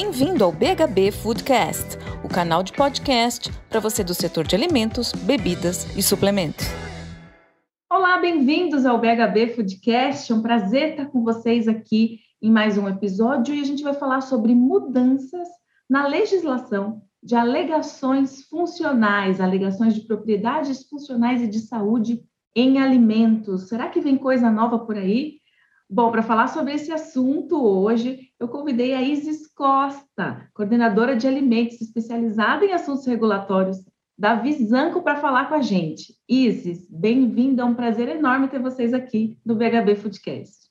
Bem-vindo ao BHB Foodcast, o canal de podcast para você do setor de alimentos, bebidas e suplementos. Olá, bem-vindos ao BHB Foodcast. É um prazer estar com vocês aqui em mais um episódio e a gente vai falar sobre mudanças na legislação de alegações funcionais, alegações de propriedades funcionais e de saúde em alimentos. Será que vem coisa nova por aí? Bom, para falar sobre esse assunto hoje, eu convidei a Isis Costa, coordenadora de alimentos especializada em assuntos regulatórios da Visanco, para falar com a gente. Isis, bem-vinda, é um prazer enorme ter vocês aqui no BHB Foodcast.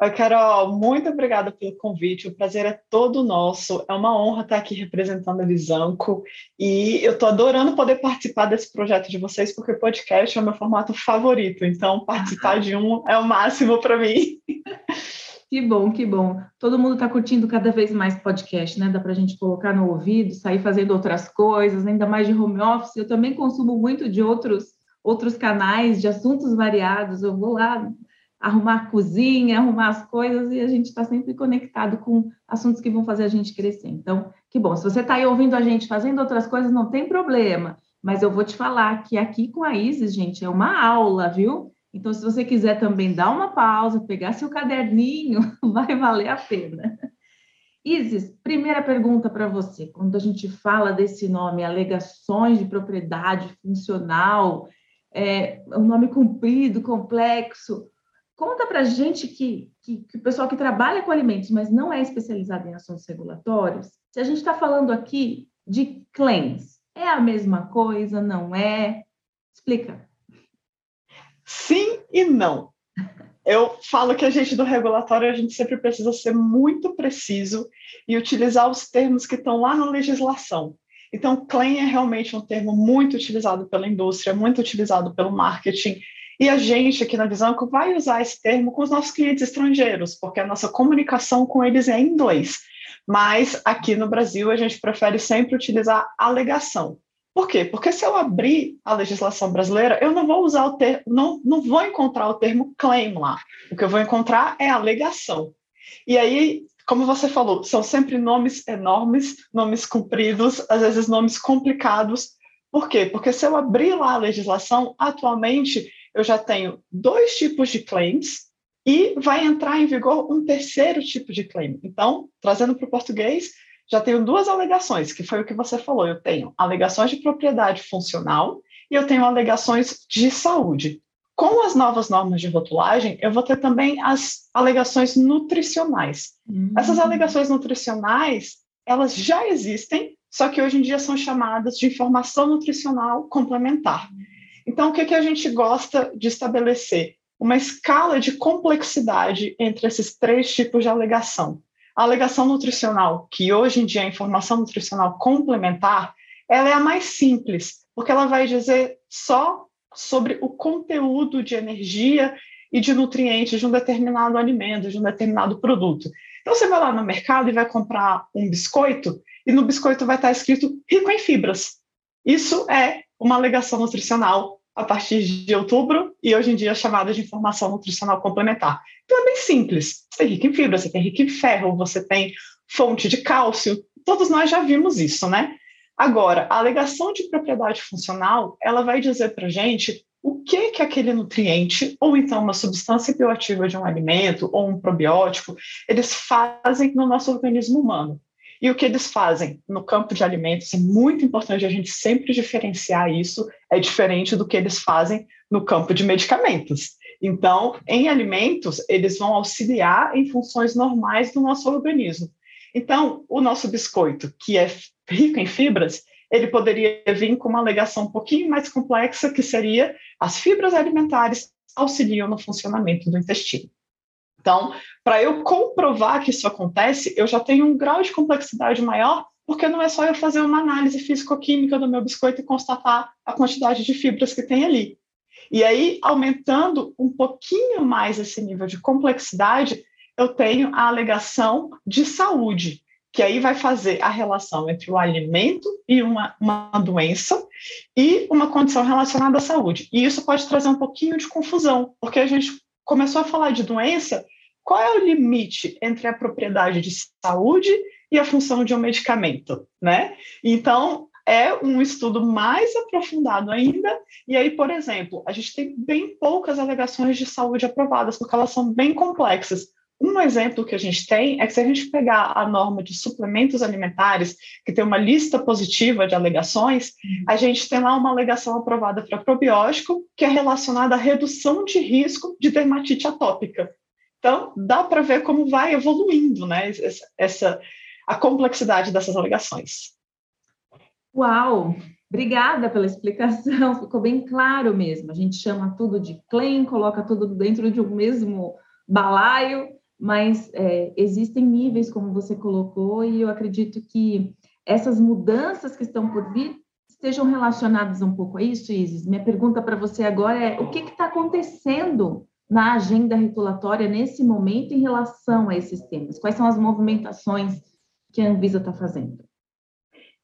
Oi, Carol, muito obrigada pelo convite. O prazer é todo nosso. É uma honra estar aqui representando a Visanco e eu estou adorando poder participar desse projeto de vocês, porque o podcast é o meu formato favorito. Então, participar de um é o máximo para mim. Que bom, que bom. Todo mundo está curtindo cada vez mais podcast, né? Dá para a gente colocar no ouvido, sair fazendo outras coisas, ainda mais de home office. Eu também consumo muito de outros outros canais de assuntos variados. Eu vou lá arrumar a cozinha, arrumar as coisas, e a gente está sempre conectado com assuntos que vão fazer a gente crescer. Então, que bom. Se você está aí ouvindo a gente fazendo outras coisas, não tem problema. Mas eu vou te falar que aqui com a Isis, gente, é uma aula, viu? Então, se você quiser também dar uma pausa, pegar seu caderninho, vai valer a pena. Isis, primeira pergunta para você. Quando a gente fala desse nome, alegações de propriedade funcional, é um nome comprido, complexo, Conta para a gente que, que, que, o pessoal que trabalha com alimentos, mas não é especializado em assuntos regulatórios, se a gente está falando aqui de claims, é a mesma coisa, não é? Explica. Sim e não. Eu falo que a gente do regulatório, a gente sempre precisa ser muito preciso e utilizar os termos que estão lá na legislação. Então, claim é realmente um termo muito utilizado pela indústria, muito utilizado pelo marketing, e a gente aqui na Visanco vai usar esse termo com os nossos clientes estrangeiros, porque a nossa comunicação com eles é em inglês. Mas aqui no Brasil a gente prefere sempre utilizar alegação. Por quê? Porque se eu abrir a legislação brasileira, eu não vou usar o termo, não, não vou encontrar o termo claim lá. O que eu vou encontrar é alegação. E aí, como você falou, são sempre nomes enormes, nomes compridos, às vezes nomes complicados. Por quê? Porque se eu abrir lá a legislação, atualmente eu já tenho dois tipos de claims e vai entrar em vigor um terceiro tipo de claim. Então, trazendo para o português, já tenho duas alegações, que foi o que você falou. Eu tenho alegações de propriedade funcional e eu tenho alegações de saúde. Com as novas normas de rotulagem, eu vou ter também as alegações nutricionais. Uhum. Essas alegações nutricionais, elas já existem, só que hoje em dia são chamadas de informação nutricional complementar. Então, o que, que a gente gosta de estabelecer? Uma escala de complexidade entre esses três tipos de alegação. A alegação nutricional, que hoje em dia é a informação nutricional complementar, ela é a mais simples, porque ela vai dizer só sobre o conteúdo de energia e de nutrientes de um determinado alimento, de um determinado produto. Então, você vai lá no mercado e vai comprar um biscoito, e no biscoito vai estar escrito rico em fibras. Isso é uma alegação nutricional a partir de outubro e hoje em dia é chamada de informação nutricional complementar. Então é bem simples. Você tem rico em fibra, você tem rico em ferro, você tem fonte de cálcio. Todos nós já vimos isso, né? Agora, a alegação de propriedade funcional, ela vai dizer para gente o que que aquele nutriente ou então uma substância bioativa de um alimento ou um probiótico eles fazem no nosso organismo humano. E o que eles fazem no campo de alimentos é muito importante a gente sempre diferenciar isso, é diferente do que eles fazem no campo de medicamentos. Então, em alimentos, eles vão auxiliar em funções normais do nosso organismo. Então, o nosso biscoito, que é rico em fibras, ele poderia vir com uma alegação um pouquinho mais complexa, que seria as fibras alimentares auxiliam no funcionamento do intestino. Então, para eu comprovar que isso acontece, eu já tenho um grau de complexidade maior, porque não é só eu fazer uma análise físico-química do meu biscoito e constatar a quantidade de fibras que tem ali. E aí, aumentando um pouquinho mais esse nível de complexidade, eu tenho a alegação de saúde, que aí vai fazer a relação entre o alimento e uma, uma doença e uma condição relacionada à saúde. E isso pode trazer um pouquinho de confusão, porque a gente começou a falar de doença, qual é o limite entre a propriedade de saúde e a função de um medicamento, né? Então, é um estudo mais aprofundado ainda. E aí, por exemplo, a gente tem bem poucas alegações de saúde aprovadas, porque elas são bem complexas. Um exemplo que a gente tem é que se a gente pegar a norma de suplementos alimentares, que tem uma lista positiva de alegações, a gente tem lá uma alegação aprovada para probiótico, que é relacionada à redução de risco de dermatite atópica. Então, dá para ver como vai evoluindo né, essa, a complexidade dessas alegações. Uau! Obrigada pela explicação, ficou bem claro mesmo. A gente chama tudo de claim, coloca tudo dentro de um mesmo balaio, mas é, existem níveis, como você colocou, e eu acredito que essas mudanças que estão por vir estejam relacionadas um pouco a isso, Isis. Minha pergunta para você agora é: o que está acontecendo na agenda regulatória nesse momento em relação a esses temas? Quais são as movimentações que a Anvisa está fazendo?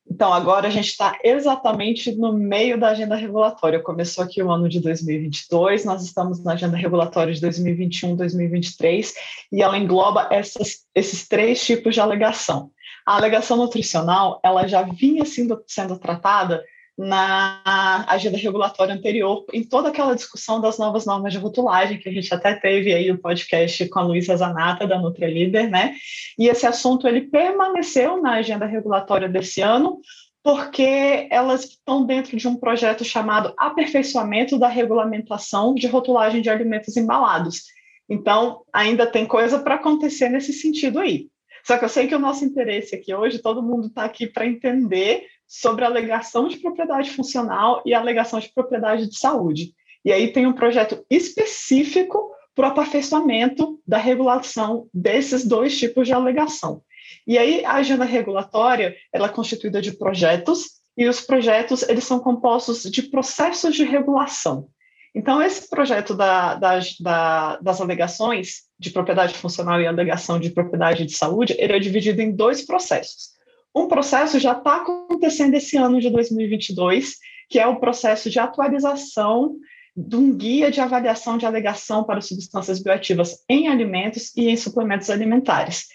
Então, agora a gente está exatamente no meio da agenda regulatória. Começou aqui o ano de 2022, nós estamos na agenda regulatória de 2021, 2023, e ela engloba essas, esses três tipos de alegação. A alegação nutricional, ela já vinha sendo, sendo tratada na agenda regulatória anterior, em toda aquela discussão das novas normas de rotulagem, que a gente até teve aí o podcast com a Luísa Zanata, da NutriLeader, né? E esse assunto, ele permaneceu na agenda regulatória desse ano, porque elas estão dentro de um projeto chamado Aperfeiçoamento da Regulamentação de Rotulagem de Alimentos Embalados. Então, ainda tem coisa para acontecer nesse sentido aí. Só que eu sei que o nosso interesse aqui hoje, todo mundo está aqui para entender sobre a alegação de propriedade funcional e a alegação de propriedade de saúde. E aí tem um projeto específico para o aperfeiçoamento da regulação desses dois tipos de alegação. E aí a agenda regulatória ela é constituída de projetos e os projetos eles são compostos de processos de regulação. Então esse projeto da, da, da, das alegações de propriedade funcional e alegação de propriedade de saúde ele é dividido em dois processos. Um processo já está acontecendo esse ano de 2022, que é o processo de atualização de um guia de avaliação de alegação para substâncias bioativas em alimentos e em suplementos alimentares.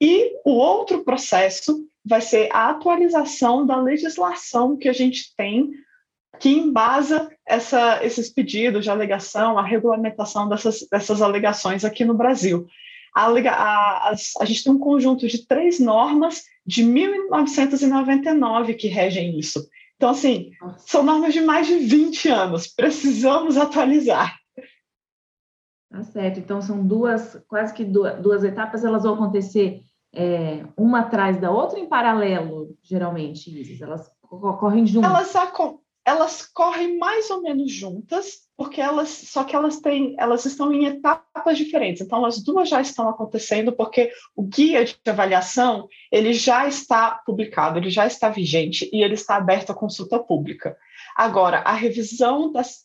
E o outro processo vai ser a atualização da legislação que a gente tem que embasa essa, esses pedidos de alegação, a regulamentação dessas, dessas alegações aqui no Brasil. A, a, a, a gente tem um conjunto de três normas de 1999 que regem isso. Então, assim, são normas de mais de 20 anos, precisamos atualizar. Tá certo, então são duas, quase que duas, duas etapas, elas vão acontecer é, uma atrás da outra em paralelo, geralmente, Isis? Elas ocorrem juntas? Elas, elas correm mais ou menos juntas, porque elas só que elas têm, elas estão em etapas diferentes. Então, as duas já estão acontecendo porque o guia de avaliação ele já está publicado, ele já está vigente e ele está aberto à consulta pública. Agora, a revisão das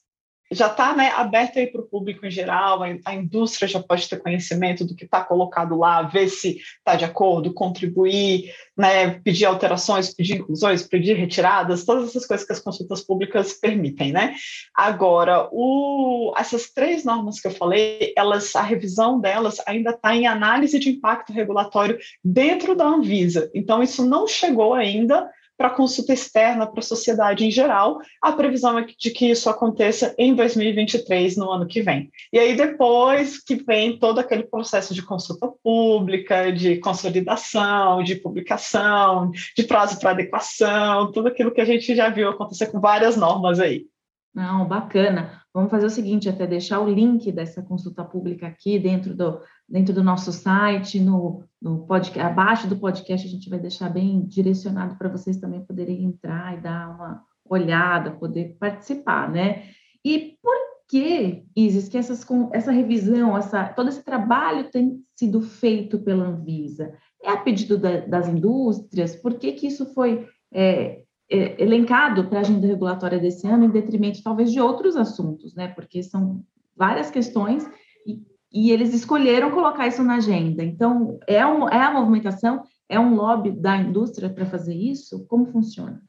já está né, aberto para o público em geral, a, a, indústria já pode ter conhecimento do que está colocado lá, ver se está de acordo, contribuir, né, pedir alterações, pedir inclusões, pedir retiradas, todas essas coisas que as consultas públicas permitem. Né? Agora, o, essas três normas que eu falei, elas, a revisão delas ainda está em análise de impacto regulatório dentro da Anvisa. Então, isso não chegou ainda para consulta externa para a sociedade em geral. A previsão é de que isso aconteça em 2023, no ano que vem. E aí, depois que vem todo aquele processo de consulta pública, de consolidação, de publicação, de prazo para adequação, tudo aquilo que a gente já viu acontecer com várias normas aí. Não, bacana. Vamos fazer o seguinte, até deixar o link dessa consulta pública aqui dentro do, dentro do nosso site, no, no podcast, abaixo do podcast a gente vai deixar bem direcionado para vocês também poderem entrar e dar uma olhada, poder participar, né? E por que, Isis, que essas, essa revisão, essa, todo esse trabalho tem sido feito pela Anvisa? É a pedido da, das indústrias? Por que, que isso foi é, elencado para a agenda regulatória desse ano, em detrimento talvez de outros assuntos, né? Porque são várias questões e, e eles escolheram colocar isso na agenda. Então, é, um, é a movimentação, é um lobby da indústria para fazer isso? Como funciona?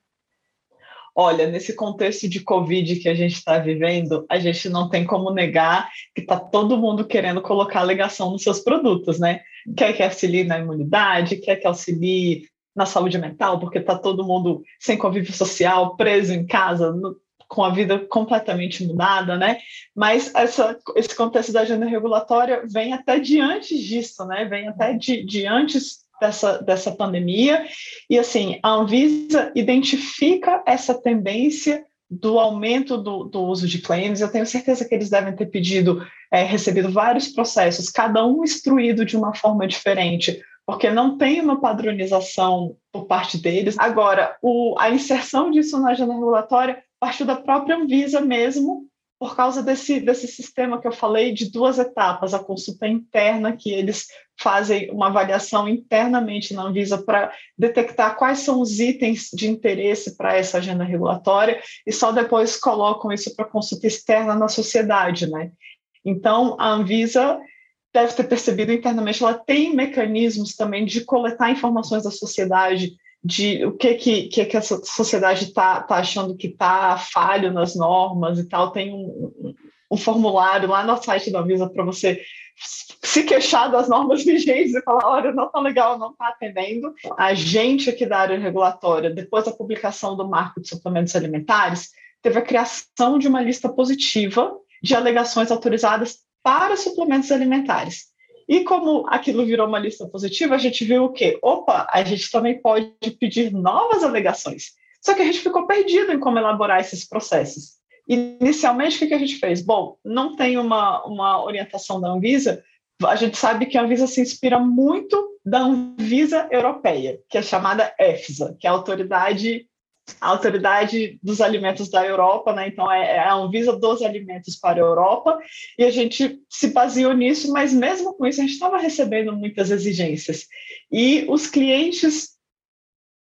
Olha, nesse contexto de Covid que a gente está vivendo, a gente não tem como negar que está todo mundo querendo colocar alegação nos seus produtos, né? quer que auxilie na imunidade, quer que auxilie na saúde mental, porque está todo mundo sem convívio social, preso em casa, no, com a vida completamente mudada, né? Mas essa, esse contexto da agenda regulatória vem até de antes disso, né? Vem até de, antes dessa, dessa pandemia. E, assim, a Anvisa identifica essa tendência do aumento do, do, uso de claims. Eu tenho certeza que eles devem ter pedido, é, recebido vários processos, cada um instruído de uma forma diferente, porque não tem uma padronização por parte deles. Agora, o, a inserção disso na agenda regulatória partiu da própria Anvisa mesmo, por causa desse, desse sistema que eu falei de duas etapas, a consulta interna, que eles fazem uma avaliação internamente na Anvisa para detectar quais são os itens de interesse para essa agenda regulatória, e só depois colocam isso para consulta externa na sociedade, né? Então, a Anvisa deve ter percebido internamente, ela tem mecanismos também de coletar informações da sociedade de o que que, que, que a sociedade está tá achando que está falho nas normas e tal. Tem um, um, formulário lá no site da Visa para você se queixar das normas vigentes e falar, olha, não está legal, não está atendendo. A gente aqui da área regulatória, depois da publicação do marco de suplementos alimentares, teve a criação de uma lista positiva de alegações autorizadas para suplementos alimentares. E como aquilo virou uma lista positiva, a gente viu o quê? Opa, a gente também pode pedir novas alegações. Só que a gente ficou perdido em como elaborar esses processos. Inicialmente, o que a gente fez? Bom, não tem uma, uma orientação da Anvisa, a gente sabe que a Anvisa se inspira muito da Anvisa europeia, que é chamada EFSA, que é a autoridade a autoridade dos alimentos da Europa, né? Então é, é a Anvisa dos alimentos para a Europa, e a gente se baseou nisso, mas mesmo com isso a gente estava recebendo muitas exigências. E os clientes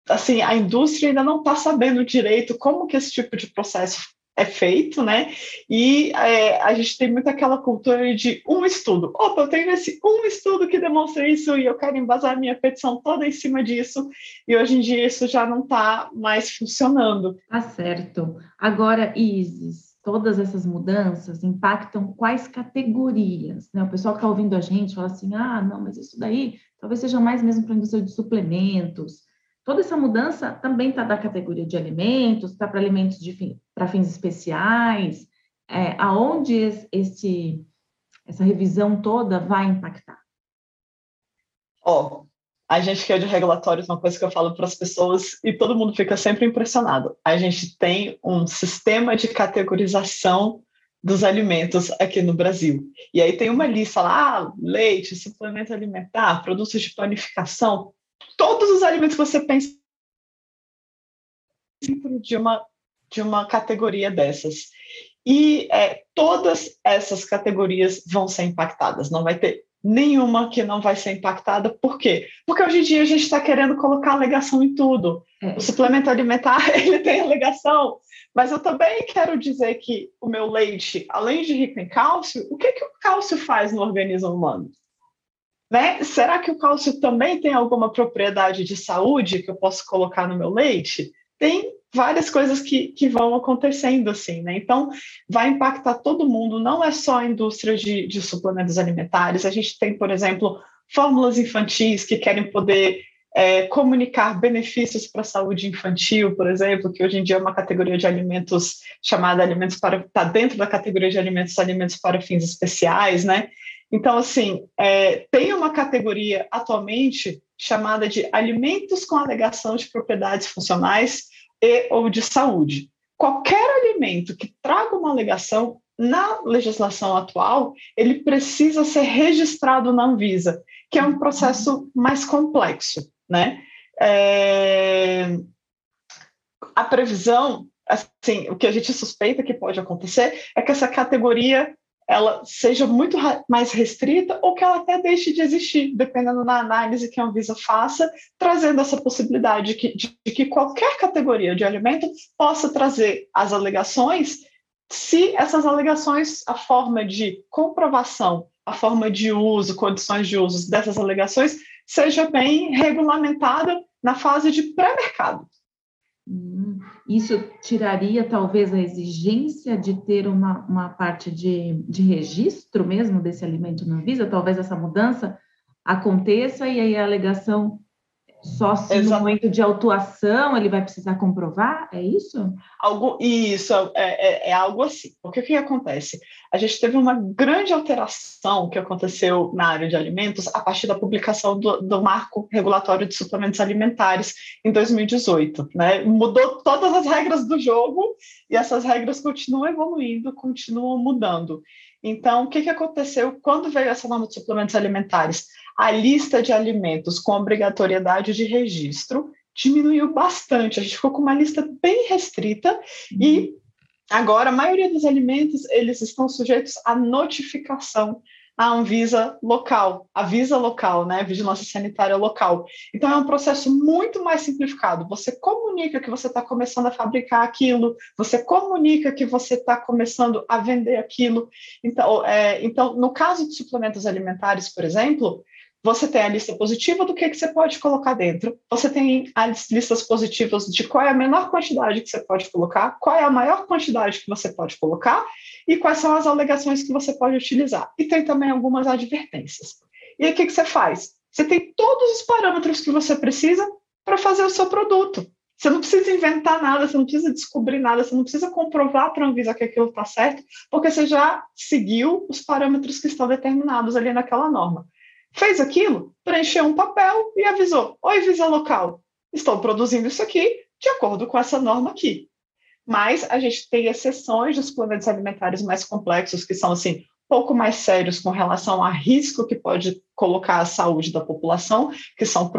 assim, a indústria ainda não está sabendo direito como que esse tipo de processo é feito, né? E é, a gente tem muito aquela cultura de um estudo. Opa, eu tenho esse um estudo que demonstra isso e eu quero embasar minha petição toda em cima disso. E hoje em dia isso já não está mais funcionando. Tá certo. Agora, Isis, todas essas mudanças impactam quais categorias? Né? O pessoal que está ouvindo a gente fala assim: ah, não, mas isso daí talvez seja mais mesmo para a indústria de suplementos Toda essa mudança também está da categoria de alimentos, está para alimentos para fins especiais, é, aonde esse, essa revisão toda vai impactar? Ó, oh, a gente que é de regulatórios, uma coisa que eu falo para as pessoas e todo mundo fica sempre impressionado. A gente tem um sistema de categorização dos alimentos aqui no Brasil. E aí tem uma lista lá, ah, leite, suplemento alimentar, produtos de panificação, todos os alimentos que você pensa de uma, de uma categoria dessas. E é, todas essas categorias vão ser impactadas, não vai ter nenhuma que não vai ser impactada. Por quê? Porque hoje em dia a gente está querendo colocar alegação em tudo. É. O suplemento alimentar, ele tem alegação, mas eu também quero dizer que o meu leite, além de rico em cálcio, o que, que o cálcio faz no organismo humano? Né? Será que o cálcio também tem alguma propriedade de saúde que eu posso colocar no meu leite? Tem várias coisas que, que vão acontecendo assim, né? Então, vai impactar todo mundo, não é só a indústria de, de suplementos alimentares. A gente tem, por exemplo, fórmulas infantis que querem poder é, comunicar benefícios para a saúde infantil, por exemplo, que hoje em dia é uma categoria de alimentos chamada alimentos para está dentro da categoria de alimentos alimentos para fins especiais, né? Então, assim, é, tem uma categoria atualmente chamada de alimentos com alegação de propriedades funcionais e ou de saúde. Qualquer alimento que traga uma alegação na legislação atual, ele precisa ser registrado na Anvisa, que é um processo mais complexo, né? É... A previsão, assim, o que a gente suspeita que pode acontecer é que essa categoria ela seja muito mais restrita ou que ela até deixe de existir, dependendo da análise que a Anvisa faça, trazendo essa possibilidade de que, de, de que qualquer categoria de alimento possa trazer as alegações, se essas alegações, a forma de comprovação, a forma de uso, condições de uso dessas alegações, seja bem regulamentada na fase de pré-mercado. Hum, isso tiraria talvez a exigência de ter uma, uma parte de, de registro mesmo desse alimento na Anvisa? Talvez essa mudança aconteça e aí a alegação só se Exato. no momento de autuação ele vai precisar comprovar? É isso? Algo, isso, é, é, é, algo assim. Porque o que acontece? A gente teve uma grande alteração que aconteceu na área de alimentos a partir da publicação do, do marco regulatório de suplementos alimentares em 2018. Né? Mudou todas as regras do jogo e essas regras continuam evoluindo, continuam mudando. Então, o que, que aconteceu quando veio essa norma de suplementos alimentares? A lista de alimentos com obrigatoriedade de registro diminuiu bastante. A gente ficou com uma lista bem restrita uhum. e agora a maioria dos alimentos eles estão sujeitos à notificação a Anvisa local, a Visa local, né, Vigilância Sanitária local. Então é um processo muito mais simplificado. Você comunica que você está começando a fabricar aquilo, você comunica que você está começando a vender aquilo. Então, é, então, no caso de suplementos alimentares, por exemplo, você tem a lista positiva do que, que você pode colocar dentro, você tem as listas positivas de qual é a menor quantidade que você pode colocar, qual é a maior quantidade que você pode colocar e quais são as alegações que você pode utilizar. E tem também algumas advertências. E aí o que, que você faz? Você tem todos os parâmetros que você precisa para fazer o seu produto. Você não precisa inventar nada, você não precisa descobrir nada, você não precisa comprovar para a Anvisa que aquilo está certo, porque você já seguiu os parâmetros que estão determinados ali naquela norma. Fez aquilo, preencheu um papel e avisou: Oi, Visa Local, estou produzindo isso aqui de acordo com essa norma aqui. Mas a gente tem exceções dos suplementos alimentares mais complexos, que são assim, pouco mais sérios com relação a risco que pode colocar a saúde da população, que são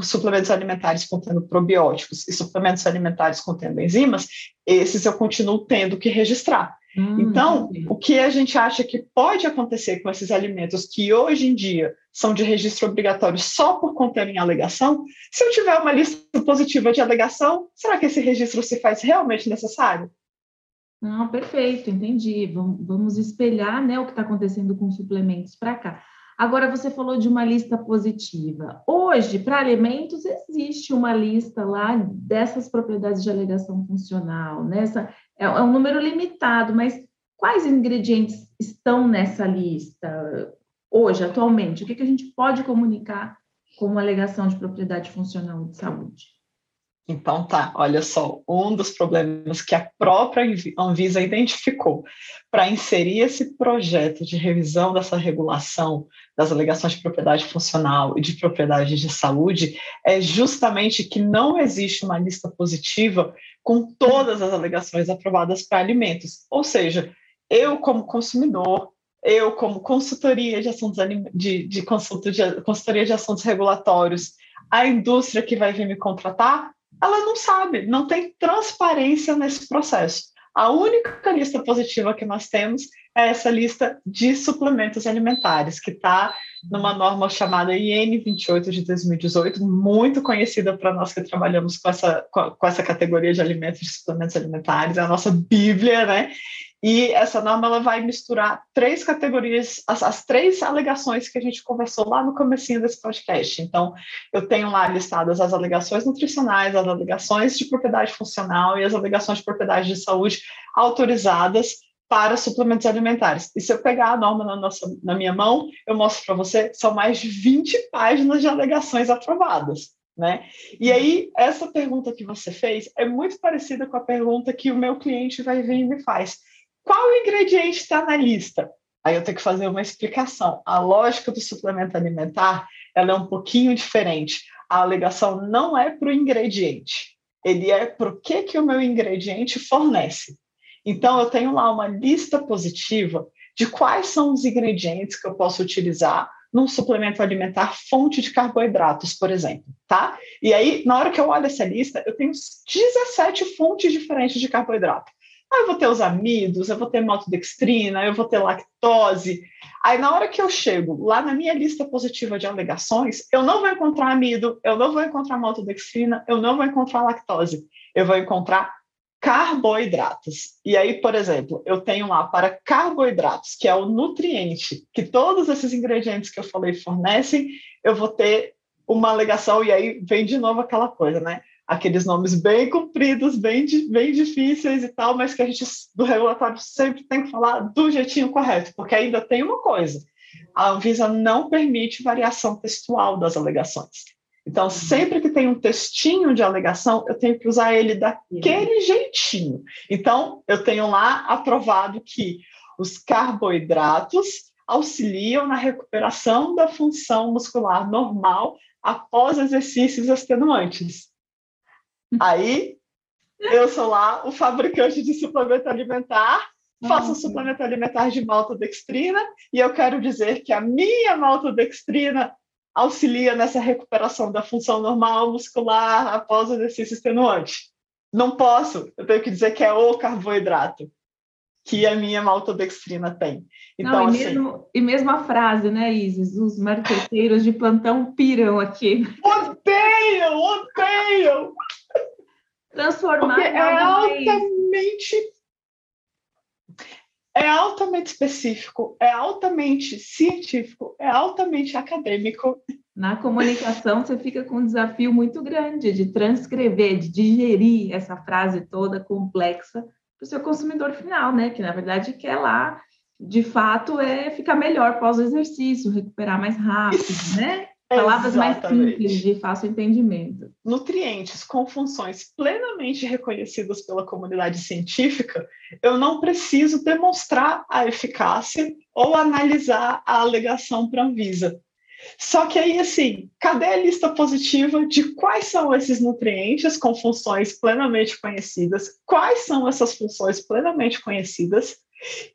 suplementos alimentares contendo probióticos e suplementos alimentares contendo enzimas, esses eu continuo tendo que registrar. Hum, então, entendi. o que a gente acha que pode acontecer com esses alimentos que hoje em dia são de registro obrigatório só por conterem alegação, se eu tiver uma lista positiva de alegação, será que esse registro se faz realmente necessário? Não, perfeito, entendi. Vamos, vamos espelhar né, o que está acontecendo com suplementos para cá. Agora, você falou de uma lista positiva. Hoje, para alimentos, existe uma lista lá dessas propriedades de alegação funcional. Nessa, né? É, é um número limitado, mas quais ingredientes estão nessa lista hoje, atualmente? O que, que a gente pode comunicar como alegação de propriedade funcional de saúde? Então tá, olha só, um dos problemas que a própria Anvisa identificou para inserir esse projeto de revisão dessa regulação das alegações de propriedade funcional e de propriedade de saúde é justamente que não existe uma lista positiva com todas as alegações aprovadas para alimentos. Ou seja, eu como consumidor, eu como consultoria de assuntos de, de, consulta, de consultoria de assuntos regulatórios, a indústria que vai vir me contratar ela não sabe, não tem transparência nesse processo. A única lista positiva que nós temos é essa lista de suplementos alimentares, que está numa norma chamada IN 28 de 2018, muito conhecida para nós que trabalhamos com essa, com essa categoria de alimentos e suplementos alimentares, é a nossa bíblia, né? E essa norma ela vai misturar três categorias, as, as, três alegações que a gente conversou lá no comecinho desse podcast. Então, eu tenho lá listadas as alegações nutricionais, as alegações de propriedade funcional e as alegações de propriedade de saúde autorizadas para suplementos alimentares. E se eu pegar a norma na, nossa, na minha mão, eu mostro para você, são mais de 20 páginas de alegações aprovadas. Né? E aí, essa pergunta que você fez é muito parecida com a pergunta que o meu cliente vai vir e me faz qual ingrediente está na lista? Aí eu tenho que fazer uma explicação. A lógica do suplemento alimentar ela é um pouquinho diferente. A alegação não é para o ingrediente, ele é para o que, que o meu ingrediente fornece. Então, eu tenho lá uma lista positiva de quais são os ingredientes que eu posso utilizar num suplemento alimentar fonte de carboidratos, por exemplo, tá? E aí, na hora que eu olho essa lista, eu tenho 17 fontes diferentes de carboidrato. Ah, eu vou ter os amidos, eu vou ter maltodextrina, eu vou ter lactose. Aí, na hora que eu chego lá na minha lista positiva de alegações, eu não vou encontrar amido, eu não vou encontrar maltodextrina, eu não vou encontrar lactose. Eu vou encontrar carboidratos. E aí, por exemplo, eu tenho lá para carboidratos, que é o nutriente que todos esses ingredientes que eu falei fornecem, eu vou ter uma alegação, e aí vem de novo aquela coisa, né? Aqueles nomes bem compridos, bem, bem difíceis e tal, mas que a gente do regulatório sempre tem que falar do jeitinho correto, porque ainda tem uma coisa. a Anvisa não permite variação textual das alegações. Então, sempre que tem um textinho de alegação, eu tenho que usar ele daquele jeitinho. Então, eu tenho lá aprovado que os carboidratos auxiliam na recuperação da função muscular normal após exercícios extenuantes. Aí, eu sou lá o fabricante de suplemento alimentar, faço um suplemento alimentar de maltodextrina e eu quero dizer que a minha maltodextrina auxilia nessa recuperação da função normal muscular após o exercício extenuante. Não posso, eu tenho que dizer que é o carboidrato que a minha maltodextrina tem. Então, Não, e, assim, mesmo, e mesmo a frase, né, Isis? Os marqueteiros de plantão piram aqui. Odeiam, odeiam! Transformar Porque é altamente é altamente específico, é altamente científico, é altamente acadêmico. Na comunicação, você fica com um desafio muito grande de transcrever, de digerir essa frase toda complexa para o seu consumidor final, né? Que na verdade quer lá, de fato, é ficar melhor pós o exercício, recuperar mais rápido, né? Palavras Exatamente. mais simples, de fácil entendimento. Nutrientes com funções plenamente reconhecidas pela comunidade científica, eu não preciso demonstrar a eficácia ou analisar a alegação para a Anvisa. Só que aí, assim, cadê a lista positiva de quais são esses nutrientes com funções plenamente conhecidas? Quais são essas funções plenamente conhecidas?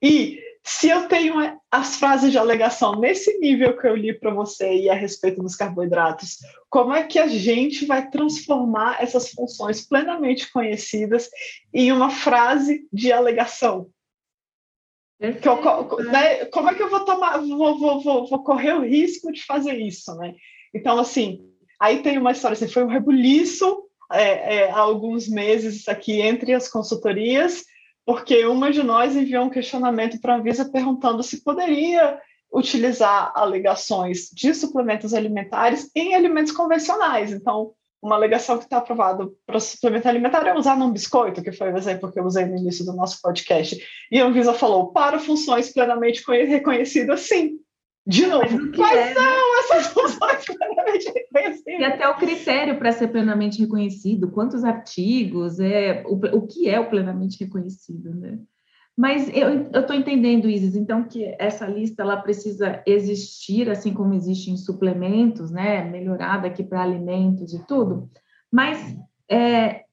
E se eu tenho as frases de alegação nesse nível que eu li para você e a respeito dos carboidratos, como é que a gente vai transformar essas funções plenamente conhecidas em uma frase de alegação? Eu, né, como é que eu vou tomar, vou, vou, vou, vou, correr o risco de fazer isso, né? Então, assim, aí tem uma história, assim, foi um rebuliço é, é, há alguns meses aqui entre as consultorias, porque uma de nós enviou um questionamento para a Anvisa perguntando se poderia utilizar alegações de suplementos alimentares em alimentos convencionais. Então, uma alegação que está aprovada para suplemento alimentar é usar num biscoito, que foi o exemplo que eu usei no início do nosso podcast. E a Anvisa falou, para funções plenamente reconhecidas, sim. De novo, quais é, são essas funções plenamente reconhecidas? E até o critério para ser plenamente reconhecido, quantos artigos, é, o, o que é o plenamente reconhecido, né? Mas eu estou entendendo, Isis, então, que essa lista ela precisa existir, assim como existe em suplementos, né? Melhorada aqui para alimentos e tudo. Mas é,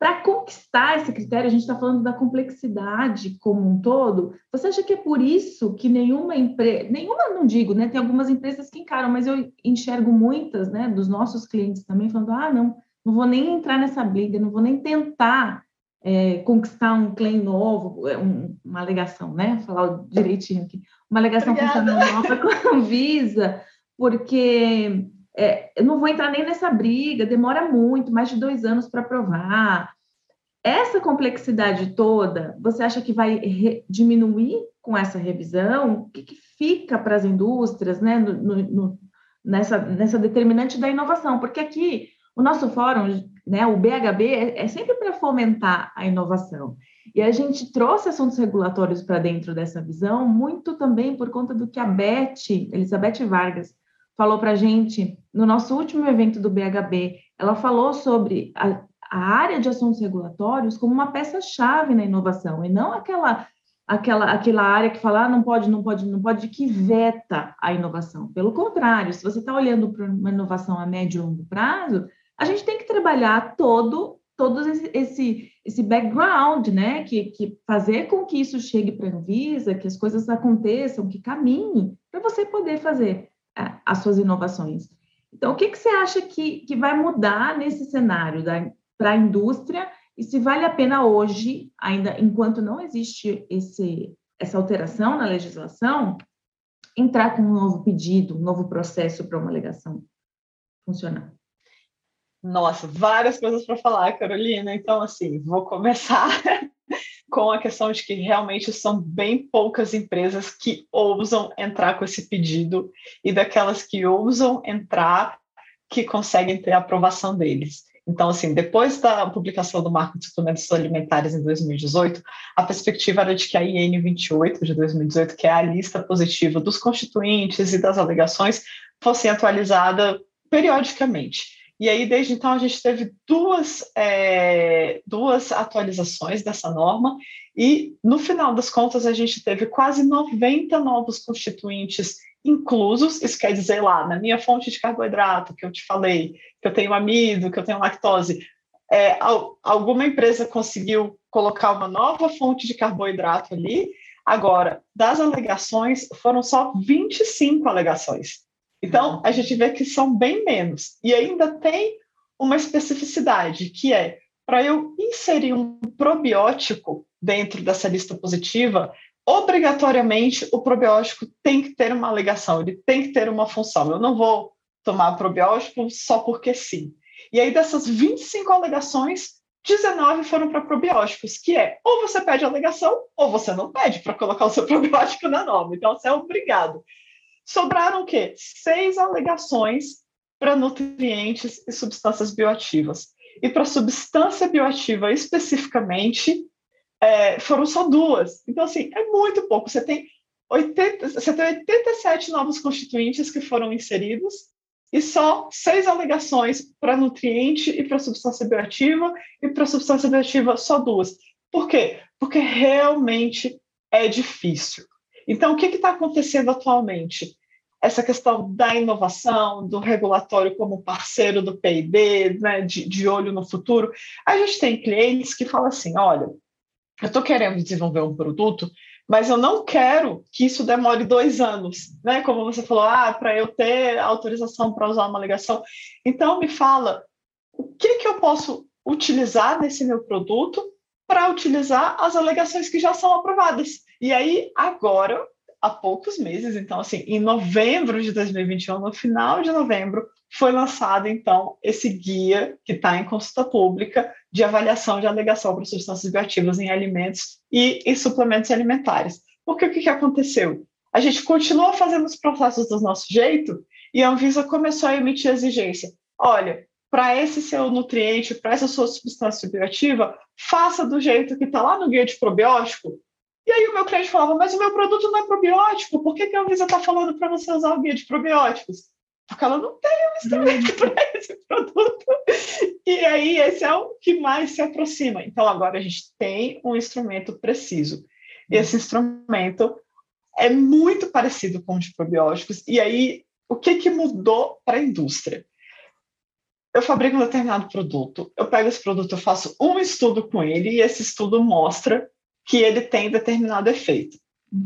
para conquistar esse critério, a gente está falando da complexidade como um todo. Você acha que é por isso que nenhuma empresa, nenhuma não digo, né? Tem algumas empresas que encaram, mas eu enxergo muitas, né, dos nossos clientes também falando: ah, não, não vou nem entrar nessa briga, não vou nem tentar é, conquistar um claim novo, é, um, uma alegação, né? Falar direitinho aqui, uma alegação funcional nova com a Visa, porque é, eu não vou entrar nem nessa briga, demora muito, mais de dois anos para aprovar. Essa complexidade toda, você acha que vai diminuir com essa revisão? O que, que fica para as indústrias, né, no, no, nessa, nessa determinante da inovação? Porque aqui o nosso fórum, né, o BHB, é, é sempre para fomentar a inovação. E a gente trouxe assuntos regulatórios para dentro dessa visão, muito também por conta do que a Beth, Elizabeth Vargas, falou para a gente no nosso último evento do BHB. Ela falou sobre a, a área de assuntos regulatórios como uma peça-chave na inovação, e não aquela aquela, aquela área que fala, ah, não pode, não pode, não pode, que veta a inovação. Pelo contrário, se você está olhando para uma inovação a médio e longo prazo, a gente tem que trabalhar todo, todo esse, esse, esse background, né? Que, que fazer com que isso chegue para a Anvisa, que as coisas aconteçam, que caminhe, para você poder fazer as suas inovações. Então, o que, que você acha que, que vai mudar nesse cenário para a indústria e se vale a pena hoje, ainda enquanto não existe esse, essa alteração na legislação, entrar com um novo pedido, um novo processo para uma alegação funcionar? Nossa, várias coisas para falar, Carolina. Então, assim, vou começar com a questão de que realmente são bem poucas empresas que ousam entrar com esse pedido e daquelas que ousam entrar que conseguem ter a aprovação deles. Então, assim, depois da publicação do Marco de Suplementos Alimentares em 2018, a perspectiva era de que a IN 28 de 2018, que é a lista positiva dos constituintes e das alegações, fosse atualizada periodicamente. E aí, desde então, a gente teve duas, é, duas atualizações dessa norma, e no final das contas, a gente teve quase 90 novos constituintes inclusos, isso quer dizer lá, na minha fonte de carboidrato, que eu te falei, que eu tenho amido, que eu tenho lactose, é, alguma empresa conseguiu colocar uma nova fonte de carboidrato ali. Agora, das alegações, foram só 25 alegações. Então, a gente vê que são bem menos. E ainda tem uma especificidade, que é para eu inserir um probiótico dentro dessa lista positiva, obrigatoriamente o probiótico tem que ter uma alegação, ele tem que ter uma função. Eu não vou tomar probiótico só porque sim. E aí, dessas 25 alegações, 19 foram para probióticos, que é ou você pede alegação ou você não pede para colocar o seu probiótico na norma. Então, você é obrigado. Sobraram o quê? Seis alegações para nutrientes e substâncias bioativas. E para substância bioativa especificamente, é, foram só duas. Então, assim, é muito pouco. Você tem, 80, você tem 87 novos constituintes que foram inseridos e só seis alegações para nutriente e para substância bioativa, e para substância bioativa só duas. Por quê? Porque realmente é difícil. Então, o que está acontecendo atualmente? Essa questão da inovação, do regulatório como parceiro do PIB, né, de, de olho no futuro. A gente tem clientes que falam assim: olha, eu estou querendo desenvolver um produto, mas eu não quero que isso demore dois anos, né? Como você falou, ah, para eu ter autorização para usar uma ligação. Então, me fala o que, que eu posso utilizar nesse meu produto para utilizar as alegações que já são aprovadas. E aí, agora, há poucos meses, então, assim, em novembro de 2021, no final de novembro, foi lançado, então, esse guia que está em consulta pública de avaliação de alegação para substâncias bioativas em alimentos e em suplementos alimentares. Porque o que, que aconteceu? A gente continuou fazendo os processos do nosso jeito e a Anvisa começou a emitir exigência. Olha, para esse seu nutriente, para essa sua substância bioativa, faça do jeito que está lá no guia de probiótico, e aí o meu cliente falava, mas o meu produto não é probiótico, por que, que a Anvisa está falando para você usar o guia de probióticos? Porque ela não tem um instrumento para esse produto. E aí esse é o que mais se aproxima. Então agora a gente tem um instrumento preciso. Esse instrumento é muito parecido com o de probióticos. E aí o que, que mudou para a indústria? eu fabrico um determinado produto, eu pego esse produto, eu faço um estudo com ele e esse estudo mostra que ele tem determinado efeito.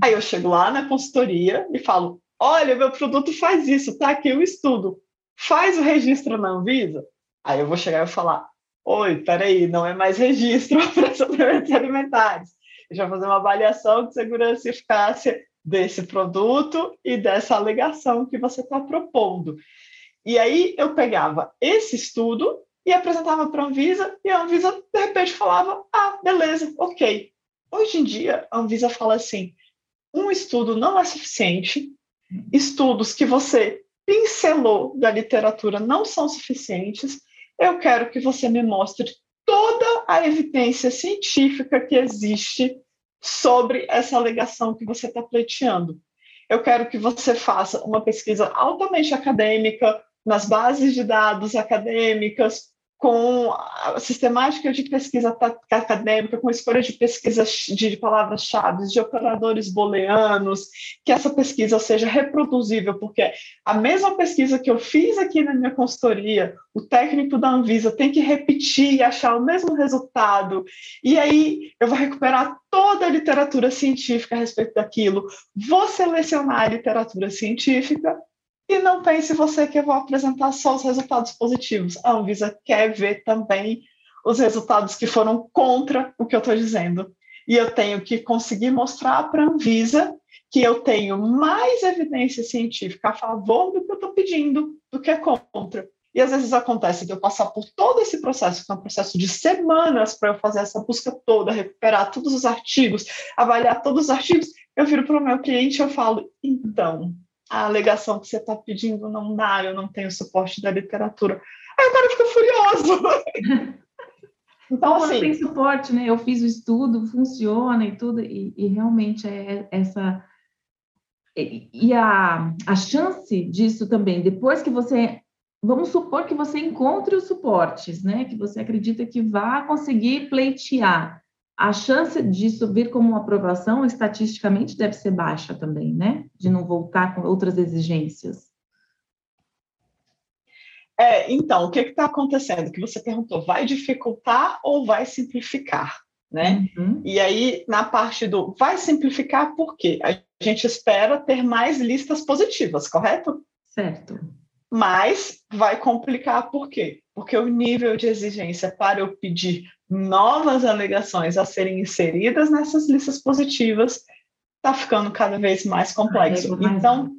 Aí eu chego lá na consultoria e falo: olha, meu produto faz isso, tá aqui o estudo. Faz o registro na Anvisa? Aí eu vou chegar e falar: oi, peraí, não é mais registro para suplementos alimentares. Eu já vou fazer uma avaliação de segurança e eficácia desse produto e dessa alegação que você está propondo. E aí eu pegava esse estudo e apresentava para a Anvisa, e a Anvisa, de repente, falava: ah, beleza, ok, Hoje em dia, a Anvisa fala assim: um estudo não é suficiente, estudos que você pincelou da literatura não são suficientes. Eu quero que você me mostre toda a evidência científica que existe sobre essa alegação que você está pleiteando. Eu quero que você faça uma pesquisa altamente acadêmica, nas bases de dados acadêmicas, com a sistemática de pesquisa acadêmica, com escolha de pesquisas de palavras-chave, de operadores booleanos, que essa pesquisa seja reproduzível, porque a mesma pesquisa que eu fiz aqui na minha consultoria, o técnico da Anvisa tem que repetir e achar o mesmo resultado, e aí eu vou recuperar toda a literatura científica a respeito daquilo, vou selecionar a literatura científica e não pense você que eu vou apresentar só os resultados positivos. A Anvisa quer ver também os resultados que foram contra o que eu estou dizendo. E eu tenho que conseguir mostrar para a Anvisa que eu tenho mais evidência científica a favor do que eu estou pedindo do que contra. E às vezes acontece de eu passar por todo esse processo, que é um processo de semanas para eu fazer essa busca toda, recuperar todos os artigos, avaliar todos os artigos. Eu viro para o meu cliente e eu falo: então, a alegação que você está pedindo não dá, eu não tenho suporte da literatura. Aí o cara fica furioso. Então, assim, tem suporte, né? Eu fiz o estudo, funciona e tudo, e, e realmente é essa. E, e a, a chance disso também, depois que você. Vamos supor que você encontre os suportes, né? Que você acredita que vá conseguir pleitear. A chance disso vir como uma aprovação, estatisticamente, deve ser baixa também, né? De não voltar com outras exigências. É, então, o que está acontecendo? Que você perguntou, vai dificultar ou vai simplificar? Né? Uhum. E aí, na parte do vai simplificar, por quê? A gente espera ter mais listas positivas, correto? Certo. Mas vai complicar, por quê? Porque o nível de exigência para eu pedir novas alegações a serem inseridas nessas listas positivas está ficando cada vez mais complexo. Então,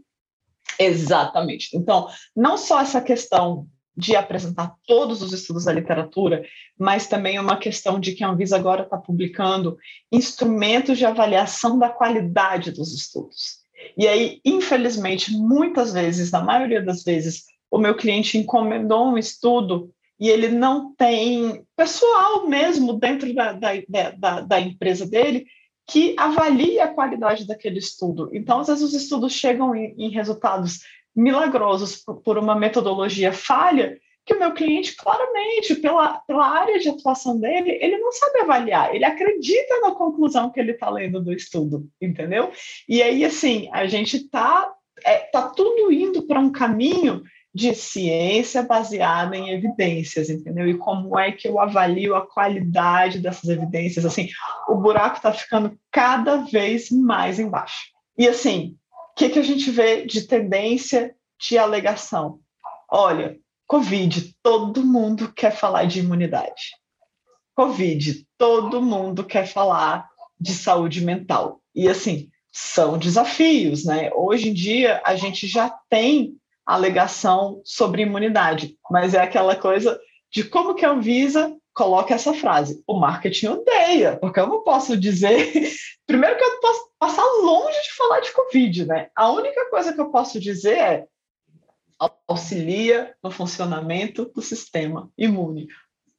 Exatamente. Então, não só essa questão de apresentar todos os estudos da literatura, mas também uma questão de que a Anvisa agora está publicando instrumentos de avaliação da qualidade dos estudos. E aí, infelizmente, muitas vezes, na maioria das vezes, o meu cliente encomendou um estudo e ele não tem pessoal mesmo dentro da, da, da, da empresa dele que avalie a qualidade daquele estudo. Então, às vezes, os estudos chegam em, em resultados milagrosos por, por, uma metodologia falha, que o meu cliente, claramente, pela, pela área de atuação dele, ele não sabe avaliar, ele acredita na conclusão que ele está lendo do estudo, entendeu? E aí, assim, a gente está é, tá tudo indo para um caminho de ciência baseada em evidências, entendeu? E como é que eu avalio a qualidade dessas evidências? Assim, o buraco está ficando cada vez mais embaixo. E assim, o que, que a gente vê de tendência de alegação? Olha, Covid, todo mundo quer falar de imunidade. Covid, todo mundo quer falar de saúde mental. E assim, são desafios, né? Hoje em dia a gente já tem alegação sobre imunidade, mas é aquela coisa de como que a Anvisa coloca essa frase. O marketing odeia, porque eu não posso dizer. Primeiro que eu posso passar longe de falar de Covid, né? A única coisa que eu posso dizer é auxilia no funcionamento do sistema imune.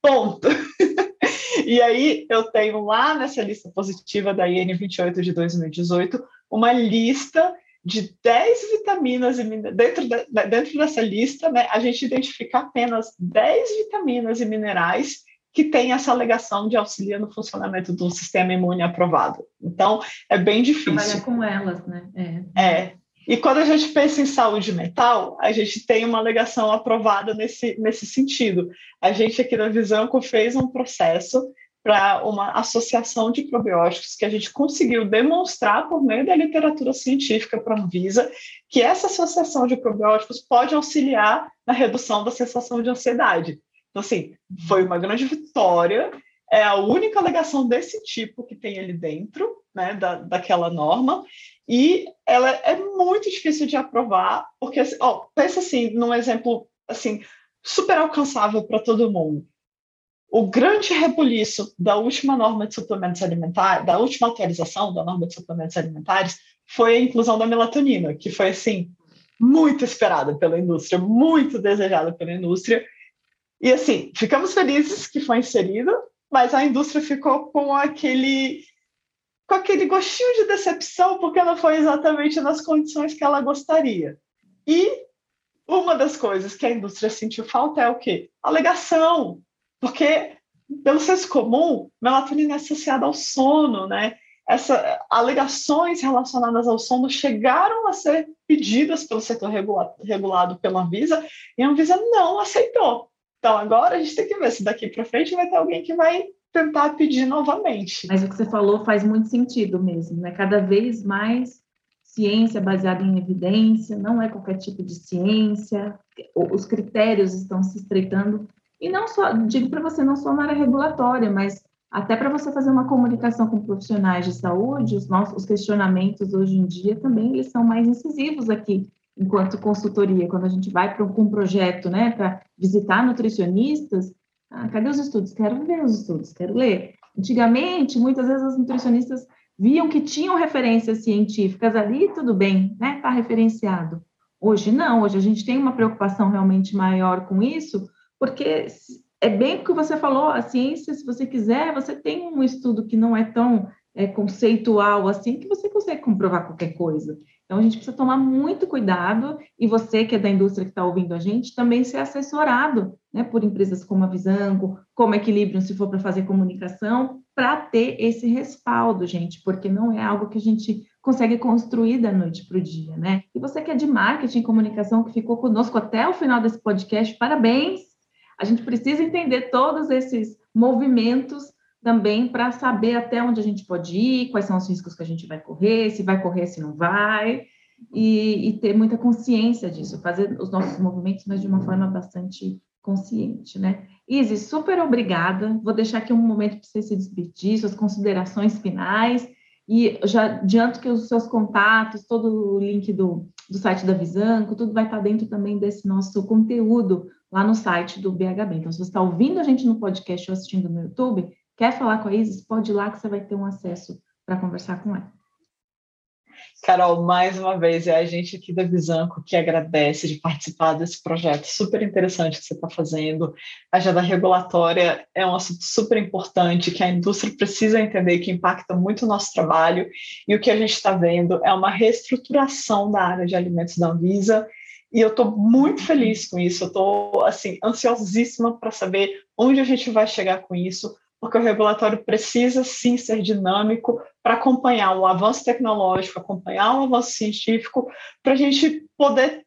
Ponto. e aí eu tenho lá nessa lista positiva da IN 28 de 2018 uma lista de 10 vitaminas, dentro, de, dentro dessa lista, né, a gente identifica apenas 10 vitaminas e minerais que têm essa alegação de auxílio no funcionamento do sistema imune aprovado. Então, é bem difícil. Trabalhar com elas, né? É. é. E quando a gente pensa em saúde mental, a gente tem uma alegação aprovada nesse, nesse sentido. A gente aqui na Visanco fez um processo para uma associação de probióticos que a gente conseguiu demonstrar por meio da literatura científica para a Anvisa que essa associação de probióticos pode auxiliar na redução da sensação de ansiedade. Então, assim, foi uma grande vitória, é a única alegação desse tipo que tem ali dentro, né, da, daquela norma, e ela é muito difícil de aprovar, porque, ó, pensa assim, num exemplo, assim, super alcançável para todo mundo o grande rebuliço da última norma de suplementos alimentares, da última atualização da norma de suplementos alimentares, foi a inclusão da melatonina, que foi assim muito esperada pela indústria, muito desejada pela indústria. E assim, ficamos felizes que foi inserida, mas a indústria ficou com aquele com aquele gostinho de decepção porque não foi exatamente nas condições que ela gostaria. E uma das coisas que a indústria sentiu falta é o quê? Alegação, porque, pelo senso comum, melatonina é associada ao sono, né? Essas alegações relacionadas ao sono chegaram a ser pedidas pelo setor regulado, regulado pela Anvisa e a Anvisa não aceitou. Então, agora a gente tem que ver se daqui para frente vai ter alguém que vai tentar pedir novamente. Mas o que você falou faz muito sentido mesmo, né? Cada vez mais ciência baseada em evidência, não é qualquer tipo de ciência, os critérios estão se estreitando e não só, digo para você, não só na área regulatória, mas até para você fazer uma comunicação com profissionais de saúde, os nossos os questionamentos hoje em dia também eles são mais incisivos aqui, enquanto consultoria, quando a gente vai para um projeto, né, para visitar nutricionistas, ah, cadê os estudos? Quero ver os estudos, quero ler. Antigamente, muitas vezes as nutricionistas viam que tinham referências científicas ali, tudo bem, né, está referenciado. Hoje não, hoje a gente tem uma preocupação realmente maior com isso, porque é bem o que você falou, a ciência, se você quiser, você tem um estudo que não é tão é, conceitual assim, que você consegue comprovar qualquer coisa. Então, a gente precisa tomar muito cuidado, e você que é da indústria que está ouvindo a gente, também ser assessorado né, por empresas como a Visango, como Equilibrium, se for para fazer comunicação, para ter esse respaldo, gente, porque não é algo que a gente consegue construir da noite para o dia, né? E você que é de marketing e comunicação, que ficou conosco até o final desse podcast, parabéns! A gente precisa entender todos esses movimentos também para saber até onde a gente pode ir, quais são os riscos que a gente vai correr, se vai correr, se não vai, e, e ter muita consciência disso, fazer os nossos movimentos, mas de uma forma bastante consciente, né? Isis, super obrigada. Vou deixar aqui um momento para você se despedir, suas considerações finais e já adianto que os seus contatos, todo o link do, do site da Visanco, tudo vai estar dentro também desse nosso conteúdo lá no site do BHB. Então, se você está ouvindo a gente no podcast ou assistindo no YouTube, quer falar com a Isis, pode ir lá que você vai ter um acesso para conversar com ela. Carol, mais uma vez, é a gente aqui da Visanco que agradece de participar desse projeto super interessante que você está fazendo. A agenda regulatória é um assunto super importante que a indústria precisa entender que impacta muito o nosso trabalho e o que a gente está vendo é uma reestruturação da área de alimentos da Anvisa e eu estou muito feliz com isso, eu estou assim, ansiosíssima para saber onde a gente vai chegar com isso, porque o regulatório precisa sim ser dinâmico para acompanhar o avanço tecnológico, acompanhar o avanço científico, para a gente poder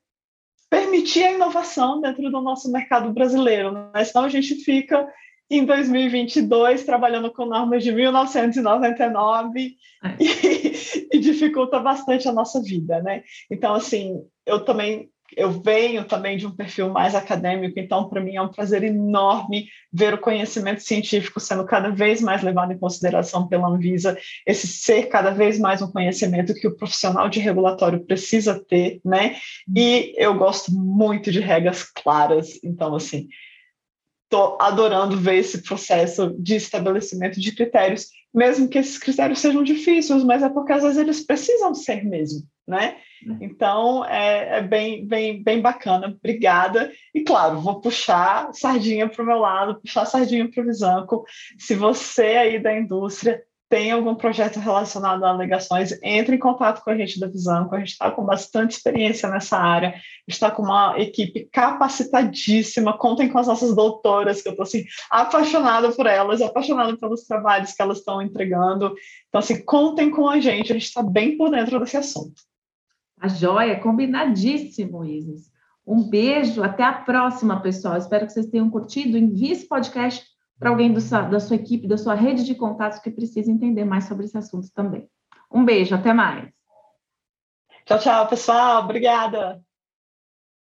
permitir a inovação dentro do nosso mercado brasileiro. Né? Senão a gente fica em 2022 trabalhando com normas de 1999 é. e, e dificulta bastante a nossa vida, né? Então, assim, eu também eu venho também de um perfil mais acadêmico, então para mim é um prazer enorme ver o conhecimento científico sendo cada vez mais levado em consideração pela Anvisa, esse ser cada vez mais um conhecimento que o profissional de regulatório precisa ter, né? E eu gosto muito de regras claras, então assim, estou adorando ver esse processo de estabelecimento de critérios, mesmo que esses critérios sejam difíceis, mas é porque às vezes eles precisam ser mesmo? Né? Então, é, é, bem, bem, bem bacana. Obrigada. E, claro, vou puxar sardinha para o meu lado, puxar sardinha para o Visanco. Se você aí da indústria tem algum projeto relacionado a alegações, entre em contato com a gente da Visanco. A gente está com bastante experiência nessa área, está com uma equipe capacitadíssima. Contem com as nossas doutoras, que eu estou assim, apaixonada por elas, apaixonada pelos trabalhos que elas estão entregando. Então, assim, contem com a gente, a gente está bem por dentro desse assunto. A joia, combinadíssimo, Isis. Um beijo, até a próxima, pessoal. Espero que vocês tenham curtido. Envie esse podcast para alguém do, da sua equipe, da sua rede de contatos que precisa entender mais sobre esse assunto também. Um beijo, até mais. Tchau, tchau, pessoal. Obrigada.